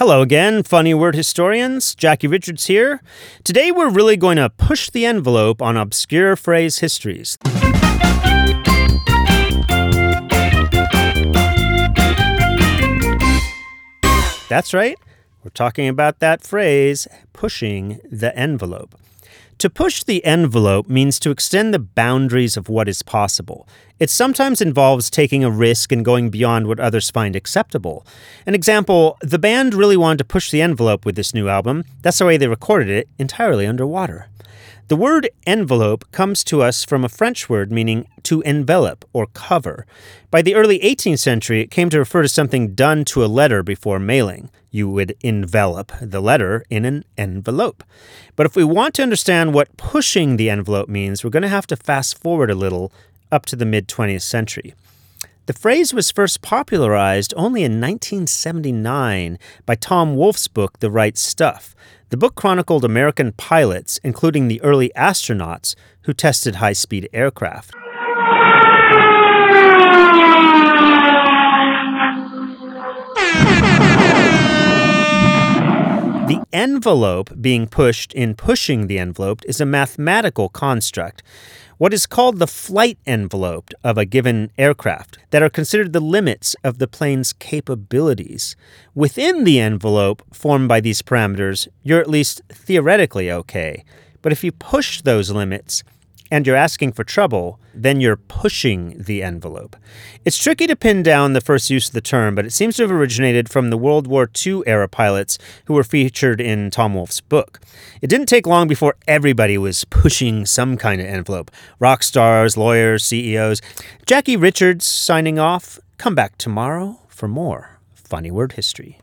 Hello again, funny word historians. Jackie Richards here. Today we're really going to push the envelope on obscure phrase histories. That's right. We're talking about that phrase, pushing the envelope. To push the envelope means to extend the boundaries of what is possible. It sometimes involves taking a risk and going beyond what others find acceptable. An example the band really wanted to push the envelope with this new album. That's the way they recorded it, entirely underwater. The word envelope comes to us from a French word meaning to envelop or cover. By the early 18th century, it came to refer to something done to a letter before mailing. You would envelop the letter in an envelope. But if we want to understand what pushing the envelope means, we're going to have to fast forward a little up to the mid 20th century. The phrase was first popularized only in 1979 by Tom Wolfe's book, The Right Stuff. The book chronicled American pilots, including the early astronauts who tested high speed aircraft. Envelope being pushed in pushing the envelope is a mathematical construct, what is called the flight envelope of a given aircraft, that are considered the limits of the plane's capabilities. Within the envelope formed by these parameters, you're at least theoretically okay. But if you push those limits, and you're asking for trouble, then you're pushing the envelope. It's tricky to pin down the first use of the term, but it seems to have originated from the World War II era pilots who were featured in Tom Wolfe's book. It didn't take long before everybody was pushing some kind of envelope rock stars, lawyers, CEOs. Jackie Richards signing off. Come back tomorrow for more funny word history.